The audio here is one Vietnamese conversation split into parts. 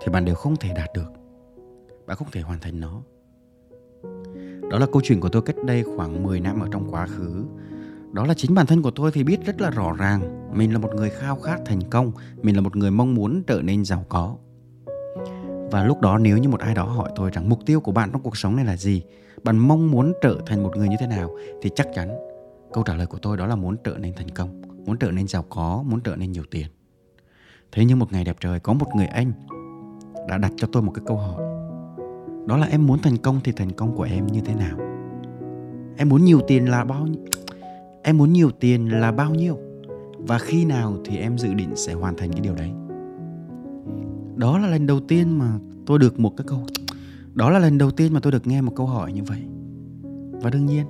thì bạn đều không thể đạt được. Bạn không thể hoàn thành nó. Đó là câu chuyện của tôi cách đây khoảng 10 năm ở trong quá khứ. Đó là chính bản thân của tôi thì biết rất là rõ ràng, mình là một người khao khát thành công, mình là một người mong muốn trở nên giàu có. Và lúc đó nếu như một ai đó hỏi tôi rằng mục tiêu của bạn trong cuộc sống này là gì, bạn mong muốn trở thành một người như thế nào, thì chắc chắn câu trả lời của tôi đó là muốn trở nên thành công, muốn trở nên giàu có, muốn trở nên nhiều tiền. Thế nhưng một ngày đẹp trời, có một người anh đã đặt cho tôi một cái câu hỏi. Đó là em muốn thành công thì thành công của em như thế nào? Em muốn nhiều tiền là bao nhiêu? Em muốn nhiều tiền là bao nhiêu? Và khi nào thì em dự định sẽ hoàn thành cái điều đấy? Đó là lần đầu tiên mà tôi được một cái câu, đó là lần đầu tiên mà tôi được nghe một câu hỏi như vậy. Và đương nhiên,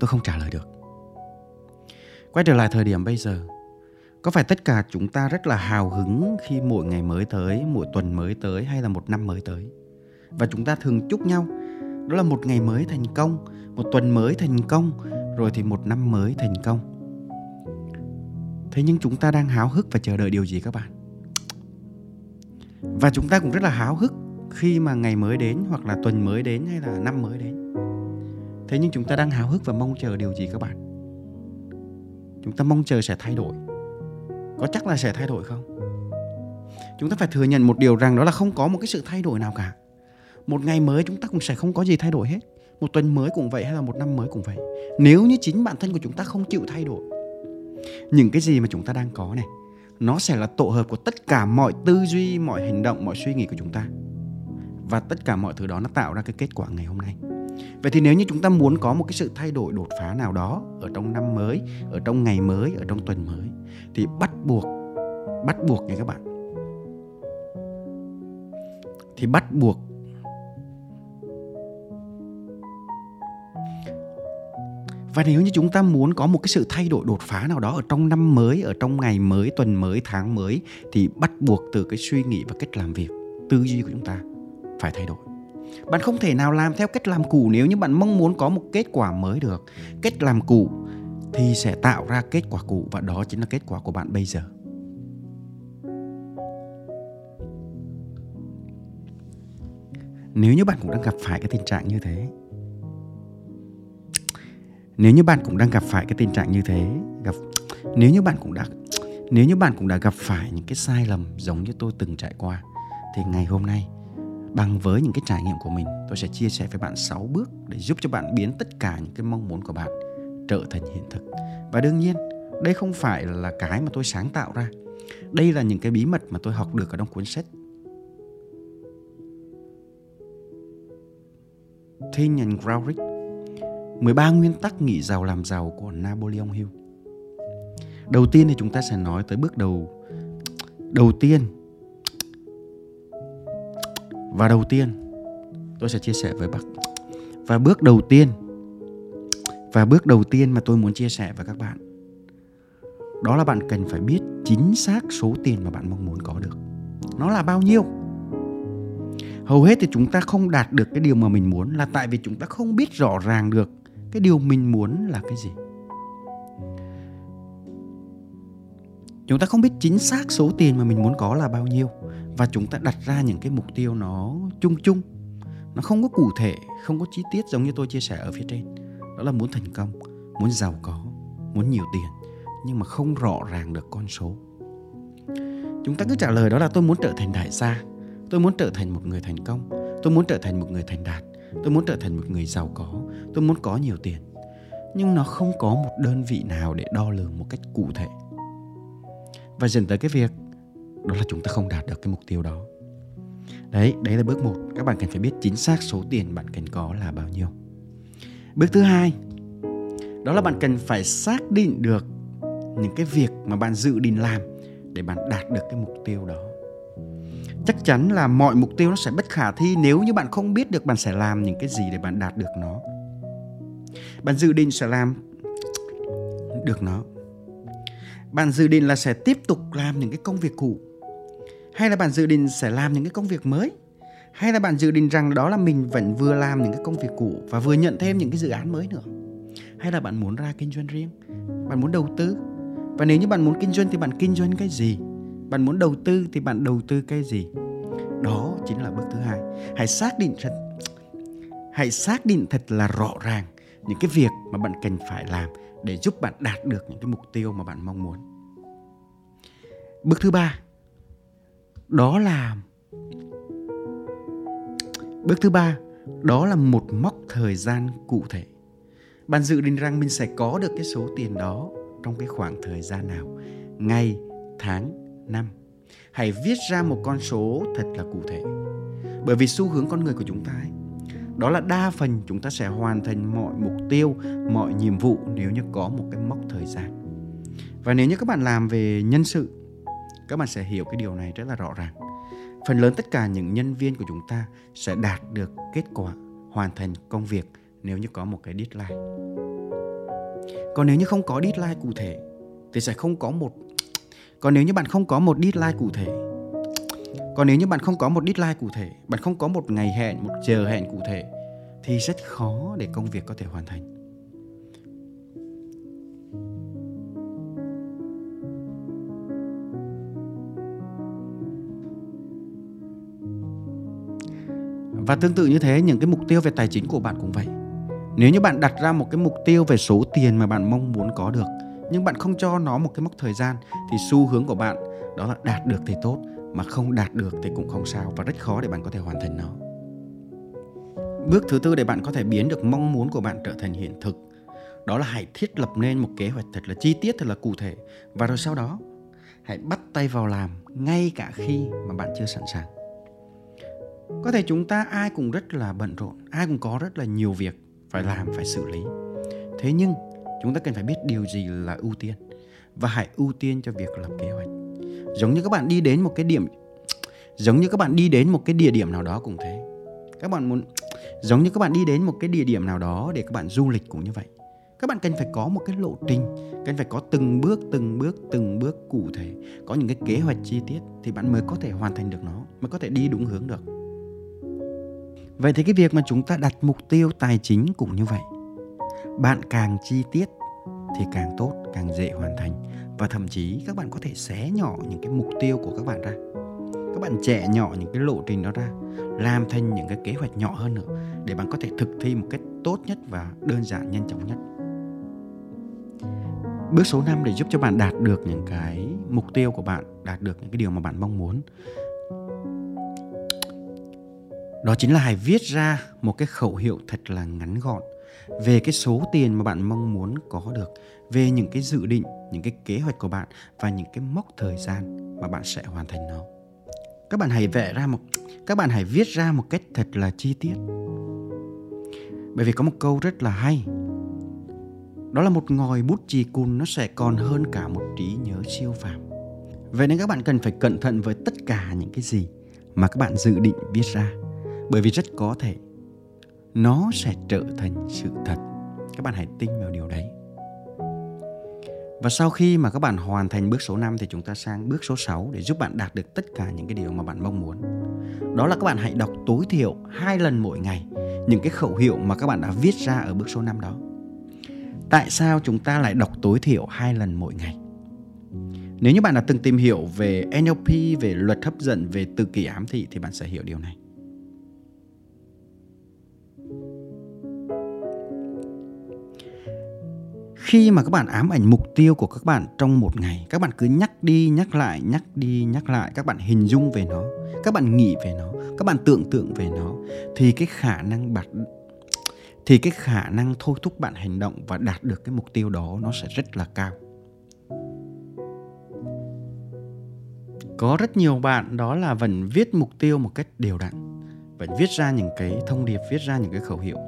tôi không trả lời được. Quay trở lại thời điểm bây giờ có phải tất cả chúng ta rất là hào hứng khi mỗi ngày mới tới, mỗi tuần mới tới hay là một năm mới tới? Và chúng ta thường chúc nhau, đó là một ngày mới thành công, một tuần mới thành công, rồi thì một năm mới thành công. Thế nhưng chúng ta đang háo hức và chờ đợi điều gì các bạn? Và chúng ta cũng rất là háo hức khi mà ngày mới đến hoặc là tuần mới đến hay là năm mới đến. Thế nhưng chúng ta đang háo hức và mong chờ điều gì các bạn? Chúng ta mong chờ sẽ thay đổi có chắc là sẽ thay đổi không? Chúng ta phải thừa nhận một điều rằng đó là không có một cái sự thay đổi nào cả. Một ngày mới chúng ta cũng sẽ không có gì thay đổi hết. Một tuần mới cũng vậy hay là một năm mới cũng vậy. Nếu như chính bản thân của chúng ta không chịu thay đổi, những cái gì mà chúng ta đang có này, nó sẽ là tổ hợp của tất cả mọi tư duy, mọi hành động, mọi suy nghĩ của chúng ta. Và tất cả mọi thứ đó nó tạo ra cái kết quả ngày hôm nay vậy thì nếu như chúng ta muốn có một cái sự thay đổi đột phá nào đó ở trong năm mới ở trong ngày mới ở trong tuần mới thì bắt buộc bắt buộc nha các bạn thì bắt buộc Và nếu như chúng ta muốn có một cái sự thay đổi đột phá nào đó ở trong năm mới, ở trong ngày mới, tuần mới, tháng mới thì bắt buộc từ cái suy nghĩ và cách làm việc, tư duy của chúng ta phải thay đổi. Bạn không thể nào làm theo cách làm cũ nếu như bạn mong muốn có một kết quả mới được. Cách làm cũ thì sẽ tạo ra kết quả cũ và đó chính là kết quả của bạn bây giờ. Nếu như bạn cũng đang gặp phải cái tình trạng như thế, nếu như bạn cũng đang gặp phải cái tình trạng như thế, gặp, nếu như bạn cũng đã, nếu như bạn cũng đã gặp phải những cái sai lầm giống như tôi từng trải qua, thì ngày hôm nay bằng với những cái trải nghiệm của mình, tôi sẽ chia sẻ với bạn 6 bước để giúp cho bạn biến tất cả những cái mong muốn của bạn trở thành hiện thực. Và đương nhiên, đây không phải là cái mà tôi sáng tạo ra. Đây là những cái bí mật mà tôi học được ở trong cuốn sách. Think and Grow Rich 13 nguyên tắc nghĩ giàu làm giàu của Napoleon Hill. Đầu tiên thì chúng ta sẽ nói tới bước đầu. Đầu tiên và đầu tiên, tôi sẽ chia sẻ với bạn và bước đầu tiên, và bước đầu tiên mà tôi muốn chia sẻ với các bạn, đó là bạn cần phải biết chính xác số tiền mà bạn mong muốn có được. Nó là bao nhiêu? Hầu hết thì chúng ta không đạt được cái điều mà mình muốn là tại vì chúng ta không biết rõ ràng được cái điều mình muốn là cái gì. Chúng ta không biết chính xác số tiền mà mình muốn có là bao nhiêu và chúng ta đặt ra những cái mục tiêu nó chung chung. Nó không có cụ thể, không có chi tiết giống như tôi chia sẻ ở phía trên. Đó là muốn thành công, muốn giàu có, muốn nhiều tiền, nhưng mà không rõ ràng được con số. Chúng ta cứ trả lời đó là tôi muốn trở thành đại gia, tôi muốn trở thành một người thành công, tôi muốn trở thành một người thành đạt, tôi muốn trở thành một người giàu có, tôi muốn có nhiều tiền. Nhưng nó không có một đơn vị nào để đo lường một cách cụ thể. Và dẫn tới cái việc đó là chúng ta không đạt được cái mục tiêu đó. Đấy đấy là bước một. Các bạn cần phải biết chính xác số tiền bạn cần có là bao nhiêu. Bước thứ hai, đó là bạn cần phải xác định được những cái việc mà bạn dự định làm để bạn đạt được cái mục tiêu đó. Chắc chắn là mọi mục tiêu nó sẽ bất khả thi nếu như bạn không biết được bạn sẽ làm những cái gì để bạn đạt được nó. Bạn dự định sẽ làm được nó. Bạn dự định là sẽ tiếp tục làm những cái công việc cũ hay là bạn dự định sẽ làm những cái công việc mới? Hay là bạn dự định rằng đó là mình vẫn vừa làm những cái công việc cũ và vừa nhận thêm những cái dự án mới nữa? Hay là bạn muốn ra kinh doanh riêng? Bạn muốn đầu tư? Và nếu như bạn muốn kinh doanh thì bạn kinh doanh cái gì? Bạn muốn đầu tư thì bạn đầu tư cái gì? Đó chính là bước thứ hai. Hãy xác định thật, hãy xác định thật là rõ ràng những cái việc mà bạn cần phải làm để giúp bạn đạt được những cái mục tiêu mà bạn mong muốn. Bước thứ ba đó là bước thứ ba đó là một mốc thời gian cụ thể. Bạn dự định rằng mình sẽ có được cái số tiền đó trong cái khoảng thời gian nào? Ngày tháng năm? Hãy viết ra một con số thật là cụ thể. Bởi vì xu hướng con người của chúng ta ấy, đó là đa phần chúng ta sẽ hoàn thành mọi mục tiêu mọi nhiệm vụ nếu như có một cái mốc thời gian. Và nếu như các bạn làm về nhân sự các bạn sẽ hiểu cái điều này rất là rõ ràng. Phần lớn tất cả những nhân viên của chúng ta sẽ đạt được kết quả hoàn thành công việc nếu như có một cái deadline. Còn nếu như không có deadline cụ thể, thì sẽ không có một còn nếu như bạn không có một deadline cụ thể, còn nếu như bạn không có một deadline cụ thể, bạn không có một ngày hẹn, một giờ hẹn cụ thể, thì rất khó để công việc có thể hoàn thành. Và tương tự như thế, những cái mục tiêu về tài chính của bạn cũng vậy. Nếu như bạn đặt ra một cái mục tiêu về số tiền mà bạn mong muốn có được, nhưng bạn không cho nó một cái mốc thời gian, thì xu hướng của bạn đó là đạt được thì tốt, mà không đạt được thì cũng không sao và rất khó để bạn có thể hoàn thành nó. Bước thứ tư để bạn có thể biến được mong muốn của bạn trở thành hiện thực, đó là hãy thiết lập nên một kế hoạch thật là chi tiết, thật là cụ thể. Và rồi sau đó, hãy bắt tay vào làm ngay cả khi mà bạn chưa sẵn sàng có thể chúng ta ai cũng rất là bận rộn, ai cũng có rất là nhiều việc phải làm, phải xử lý. Thế nhưng, chúng ta cần phải biết điều gì là ưu tiên và hãy ưu tiên cho việc lập kế hoạch. Giống như các bạn đi đến một cái điểm, giống như các bạn đi đến một cái địa điểm nào đó cũng thế. Các bạn muốn, giống như các bạn đi đến một cái địa điểm nào đó để các bạn du lịch cũng như vậy. Các bạn cần phải có một cái lộ trình, cần phải có từng bước từng bước từng bước cụ thể. Có những cái kế hoạch chi tiết thì bạn mới có thể hoàn thành được nó, mới có thể đi đúng hướng được vậy thì cái việc mà chúng ta đặt mục tiêu tài chính cũng như vậy. Bạn càng chi tiết thì càng tốt, càng dễ hoàn thành. Và thậm chí các bạn có thể xé nhỏ những cái mục tiêu của các bạn ra. Các bạn trẻ nhỏ những cái lộ trình đó ra, làm thành những cái kế hoạch nhỏ hơn nữa để bạn có thể thực thi một cách tốt nhất và đơn giản, nhanh chóng nhất. Bước số 5 để giúp cho bạn đạt được những cái mục tiêu của bạn, đạt được những cái điều mà bạn mong muốn đó chính là hãy viết ra một cái khẩu hiệu thật là ngắn gọn về cái số tiền mà bạn mong muốn có được, về những cái dự định, những cái kế hoạch của bạn và những cái mốc thời gian mà bạn sẽ hoàn thành nó. Các bạn hãy vẽ ra một, các bạn hãy viết ra một cách thật là chi tiết. Bởi vì có một câu rất là hay. Đó là một ngòi bút chì cùn nó sẽ còn hơn cả một trí nhớ siêu phàm. Vậy nên các bạn cần phải cẩn thận với tất cả những cái gì mà các bạn dự định viết ra bởi vì rất có thể nó sẽ trở thành sự thật các bạn hãy tin vào điều đấy và sau khi mà các bạn hoàn thành bước số 5 thì chúng ta sang bước số 6 để giúp bạn đạt được tất cả những cái điều mà bạn mong muốn. Đó là các bạn hãy đọc tối thiểu hai lần mỗi ngày những cái khẩu hiệu mà các bạn đã viết ra ở bước số 5 đó. Tại sao chúng ta lại đọc tối thiểu hai lần mỗi ngày? Nếu như bạn đã từng tìm hiểu về NLP, về luật hấp dẫn, về từ kỳ ám thị thì bạn sẽ hiểu điều này. Khi mà các bạn ám ảnh mục tiêu của các bạn trong một ngày các bạn cứ nhắc đi nhắc lại nhắc đi nhắc lại các bạn hình dung về nó các bạn nghĩ về nó các bạn tưởng tượng về nó thì cái khả năng bạn, thì cái khả năng thôi thúc bạn hành động và đạt được cái mục tiêu đó nó sẽ rất là cao. Có rất nhiều bạn đó là vẫn viết mục tiêu một cách đều đặn vẫn viết ra những cái thông điệp viết ra những cái khẩu hiệu.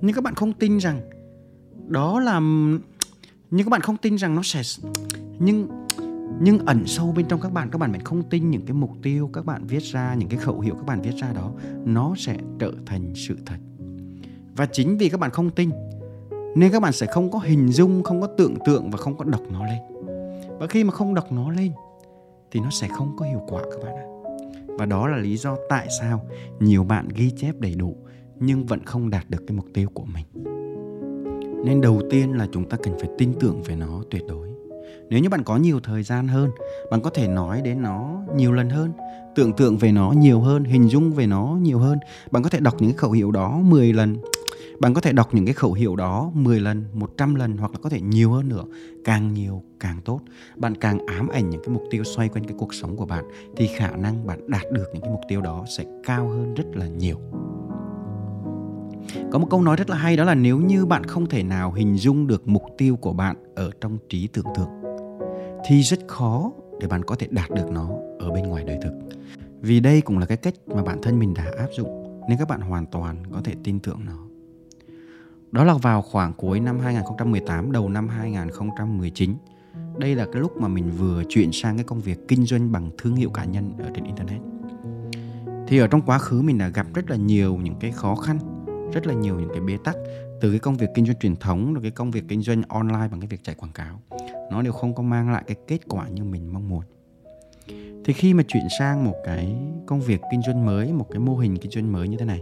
Nhưng các bạn không tin rằng đó là nhưng các bạn không tin rằng nó sẽ nhưng nhưng ẩn sâu bên trong các bạn các bạn vẫn không tin những cái mục tiêu các bạn viết ra, những cái khẩu hiệu các bạn viết ra đó, nó sẽ trở thành sự thật. Và chính vì các bạn không tin, nên các bạn sẽ không có hình dung, không có tưởng tượng và không có đọc nó lên. Và khi mà không đọc nó lên, thì nó sẽ không có hiệu quả các bạn ạ. Và đó là lý do tại sao nhiều bạn ghi chép đầy đủ, nhưng vẫn không đạt được cái mục tiêu của mình nên đầu tiên là chúng ta cần phải tin tưởng về nó tuyệt đối nếu như bạn có nhiều thời gian hơn bạn có thể nói đến nó nhiều lần hơn tưởng tượng về nó nhiều hơn hình dung về nó nhiều hơn bạn có thể đọc những cái khẩu hiệu đó 10 lần bạn có thể đọc những cái khẩu hiệu đó 10 lần, 100 lần hoặc là có thể nhiều hơn nữa. Càng nhiều càng tốt. Bạn càng ám ảnh những cái mục tiêu xoay quanh cái cuộc sống của bạn thì khả năng bạn đạt được những cái mục tiêu đó sẽ cao hơn rất là nhiều. Có một câu nói rất là hay đó là nếu như bạn không thể nào hình dung được mục tiêu của bạn ở trong trí tưởng tượng thì rất khó để bạn có thể đạt được nó ở bên ngoài đời thực. Vì đây cũng là cái cách mà bản thân mình đã áp dụng nên các bạn hoàn toàn có thể tin tưởng nó. Đó là vào khoảng cuối năm 2018, đầu năm 2019. Đây là cái lúc mà mình vừa chuyển sang cái công việc kinh doanh bằng thương hiệu cá nhân ở trên internet. Thì ở trong quá khứ mình đã gặp rất là nhiều những cái khó khăn, rất là nhiều những cái bế tắc từ cái công việc kinh doanh truyền thống rồi cái công việc kinh doanh online bằng cái việc chạy quảng cáo. Nó đều không có mang lại cái kết quả như mình mong muốn. Thì khi mà chuyển sang một cái công việc kinh doanh mới, một cái mô hình kinh doanh mới như thế này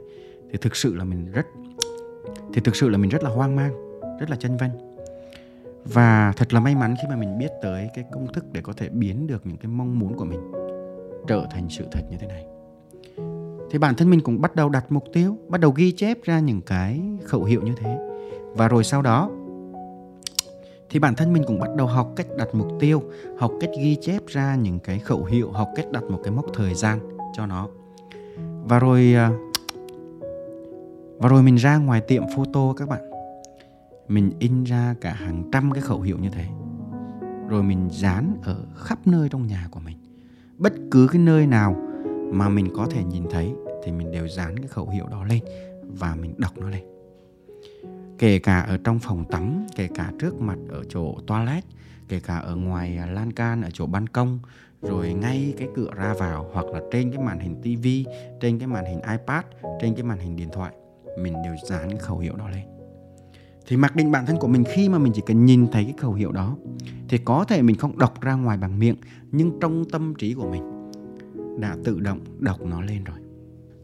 thì thực sự là mình rất thì thực sự là mình rất là hoang mang rất là chân vân và thật là may mắn khi mà mình biết tới cái công thức để có thể biến được những cái mong muốn của mình trở thành sự thật như thế này thì bản thân mình cũng bắt đầu đặt mục tiêu, bắt đầu ghi chép ra những cái khẩu hiệu như thế. Và rồi sau đó, thì bản thân mình cũng bắt đầu học cách đặt mục tiêu, học cách ghi chép ra những cái khẩu hiệu, học cách đặt một cái mốc thời gian cho nó. Và rồi à, và rồi mình ra ngoài tiệm photo các bạn. Mình in ra cả hàng trăm cái khẩu hiệu như thế. Rồi mình dán ở khắp nơi trong nhà của mình. Bất cứ cái nơi nào mà mình có thể nhìn thấy Thì mình đều dán cái khẩu hiệu đó lên Và mình đọc nó lên. Kể cả ở trong phòng tắm, Kể cả trước mặt ở chỗ toilet, Kể cả ở ngoài lan can, ở chỗ ban công, rồi ngay cái cửa ra vào hoặc là trên cái màn hình tivi trên cái màn hình ipad, trên cái màn hình điện thoại, mình đều dán cái khẩu hiệu đó lên. Thì mặc định bản thân của mình khi mà mình chỉ cần nhìn thấy cái khẩu hiệu đó, thì có thể mình không đọc ra ngoài bằng miệng, nhưng trong tâm trí của mình đã tự động đọc nó lên rồi.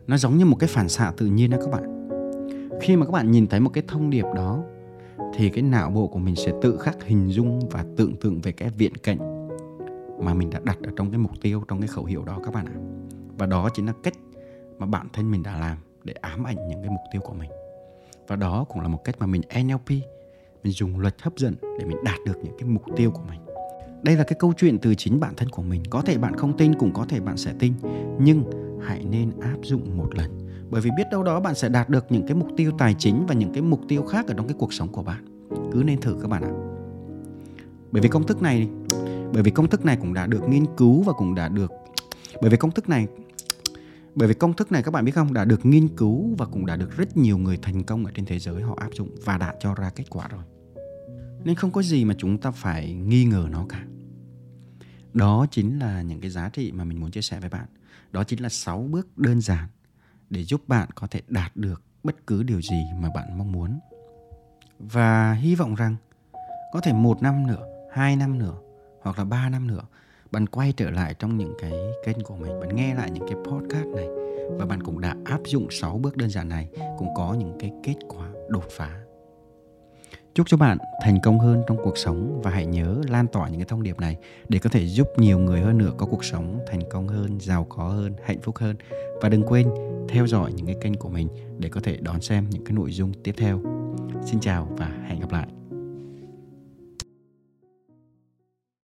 Nó giống như một cái phản xạ tự nhiên đó các bạn. Khi mà các bạn nhìn thấy một cái thông điệp đó, thì cái não bộ của mình sẽ tự khắc hình dung và tưởng tượng về cái viễn cảnh mà mình đã đặt ở trong cái mục tiêu, trong cái khẩu hiệu đó các bạn ạ. Và đó chính là cách mà bản thân mình đã làm để ám ảnh những cái mục tiêu của mình. Và đó cũng là một cách mà mình NLP mình dùng luật hấp dẫn để mình đạt được những cái mục tiêu của mình đây là cái câu chuyện từ chính bản thân của mình. Có thể bạn không tin cũng có thể bạn sẽ tin. Nhưng hãy nên áp dụng một lần. Bởi vì biết đâu đó bạn sẽ đạt được những cái mục tiêu tài chính và những cái mục tiêu khác ở trong cái cuộc sống của bạn. Cứ nên thử các bạn ạ. Bởi vì công thức này, bởi vì công thức này cũng đã được nghiên cứu và cũng đã được, bởi vì công thức này, bởi vì công thức này các bạn biết không? Đã được nghiên cứu và cũng đã được rất nhiều người thành công ở trên thế giới họ áp dụng và đã cho ra kết quả rồi. Nên không có gì mà chúng ta phải nghi ngờ nó cả. Đó chính là những cái giá trị mà mình muốn chia sẻ với bạn. Đó chính là 6 bước đơn giản để giúp bạn có thể đạt được bất cứ điều gì mà bạn mong muốn. Và hy vọng rằng có thể một năm nữa, hai năm nữa hoặc là ba năm nữa bạn quay trở lại trong những cái kênh của mình bạn nghe lại những cái podcast này và bạn cũng đã áp dụng 6 bước đơn giản này cũng có những cái kết quả đột phá chúc cho bạn thành công hơn trong cuộc sống và hãy nhớ lan tỏa những cái thông điệp này để có thể giúp nhiều người hơn nữa có cuộc sống thành công hơn, giàu có hơn, hạnh phúc hơn. Và đừng quên theo dõi những cái kênh của mình để có thể đón xem những cái nội dung tiếp theo. Xin chào và hẹn gặp lại.